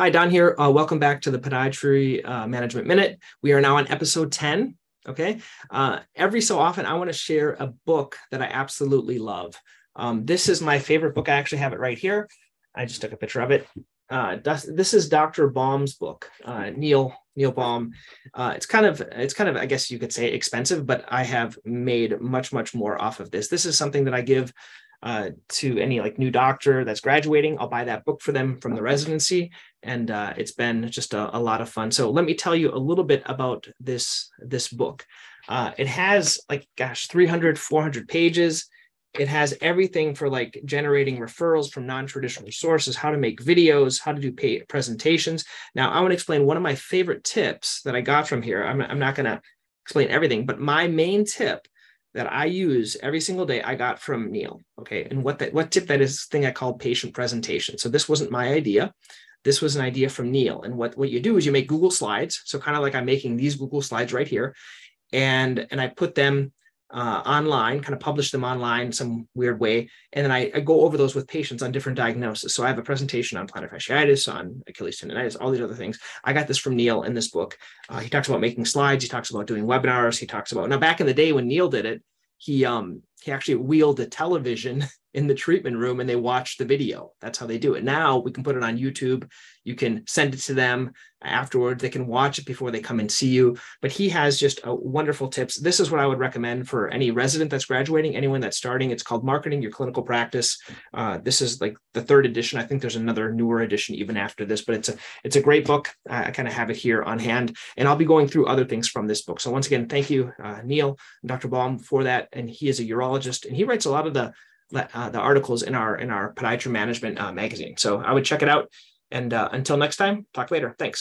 Hi, Don here. Uh, welcome back to the Podiatry uh, Management Minute. We are now on episode 10. Okay. Uh, every so often, I want to share a book that I absolutely love. Um, this is my favorite book. I actually have it right here. I just took a picture of it. Uh, this is Dr. Baum's book, uh, Neil Neil Baum. Uh, it's kind of it's kind of I guess you could say expensive, but I have made much much more off of this. This is something that I give uh, to any like new doctor that's graduating. I'll buy that book for them from the residency, and uh, it's been just a, a, lot of fun. So let me tell you a little bit about this this book. Uh, it has like gosh 300 400 pages. It has everything for like generating referrals from non-traditional sources, how to make videos, how to do pay presentations. Now, I want to explain one of my favorite tips that I got from here. I'm, I'm not going to explain everything, but my main tip that I use every single day I got from Neil. Okay. And what that what tip that is thing I called patient presentation. So this wasn't my idea. This was an idea from Neil. And what, what you do is you make Google Slides. So kind of like I'm making these Google Slides right here. And, and I put them uh, online, kind of publish them online some weird way. And then I, I, go over those with patients on different diagnoses. So I have a presentation on plantar fasciitis, on Achilles tendonitis, all these other things. I got this from Neil in this book. Uh, he talks about making slides. He talks about doing webinars. He talks about now back in the day when Neil did it, he um he actually wheeled a television in the treatment room and they watch the video. That's how they do it. Now we can put it on YouTube. You can send it to them afterwards. They can watch it before they come and see you. But he has just a wonderful tips. This is what I would recommend for any resident that's graduating, anyone that's starting. It's called Marketing Your Clinical Practice. Uh, this is like the third edition. I think there's another newer edition even after this, but it's a it's a great book. I kind of have it here on hand, and I'll be going through other things from this book. So once again, thank you, uh, Neil, Dr. Baum, for that. And he is a urologist, and he writes a lot of the uh, the articles in our in our podiatry management uh, magazine. So I would check it out. And uh, until next time, talk later. Thanks.